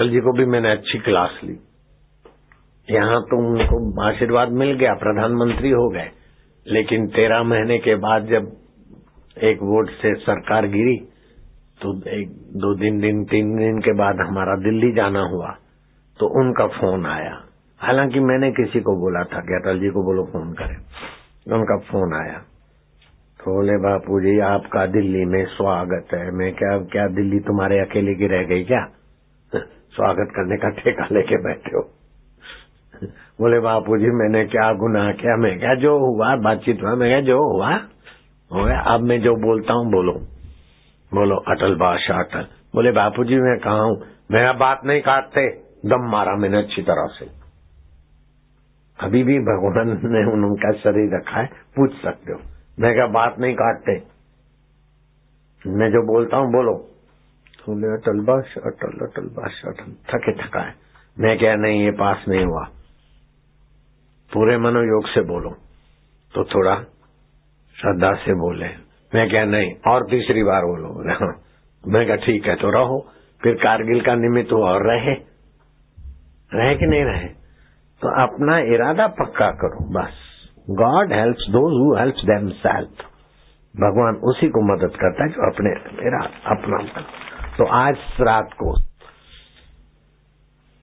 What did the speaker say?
अटल जी को भी मैंने अच्छी क्लास ली। यहाँ तो उनको आशीर्वाद मिल गया, प्रधानमंत्री हो गए। लेकिन तेरह महीने के बाद जब एक वोट से सरकार गिरी तो एक, दो दिन दिन, तीन दिन के बाद हमारा दिल्ली जाना हुआ तो उनका फ़ोन आया। हालाँकि मैंने किसी को बोला था कि अटल जी को बोलो फ़ोन करें। उनका फ़ोन आया। तो बोले बापू जी आपका दिल्ली में स्वागत है। मैं क्या क्या दिल्ली तुम्हारे अकेले की रह गई क्या? स्वागत करने का ठेका लेके बैठे हो। बोले, बापू जी, मैंने क्या गुनाह किया? मैं क्या जो हुआ? बातचीत हुआ? मैं क्या जो हुआ? हो गया? अब मैं जो बोलता हूँ, बोलो। बोलो, अटल बादशाह, अटल। बोले, बापू जी, मैं कहा हूँ? मेरा बात नहीं काटते। दम मारा मैंने अच्छी तरह से। अभी भी भगवान ने उनका शरीर रखा है, पूछ सकते हो। मैं क्या बात नहीं काटते? मैं जो बोलता हूँ, बोलो। बोले अटल बाश अटल अटल बाश अटल थके थका है। मैं क्या नहीं, ये पास नहीं हुआ। पूरे मनोयोग से बोलो तो थोड़ा श्रद्धा से बोले। मैं क्या नहीं, और तीसरी बार बोलो। मैं क्या ठीक है तो रहो। फिर कारगिल का निमित्त और रहे। रहे कि नहीं रहे? तो अपना इरादा पक्का करो, बस। God helps those who helps them self भगवान उसी को मदद करता है जो अपने, मेरा, अपना तो आज रात को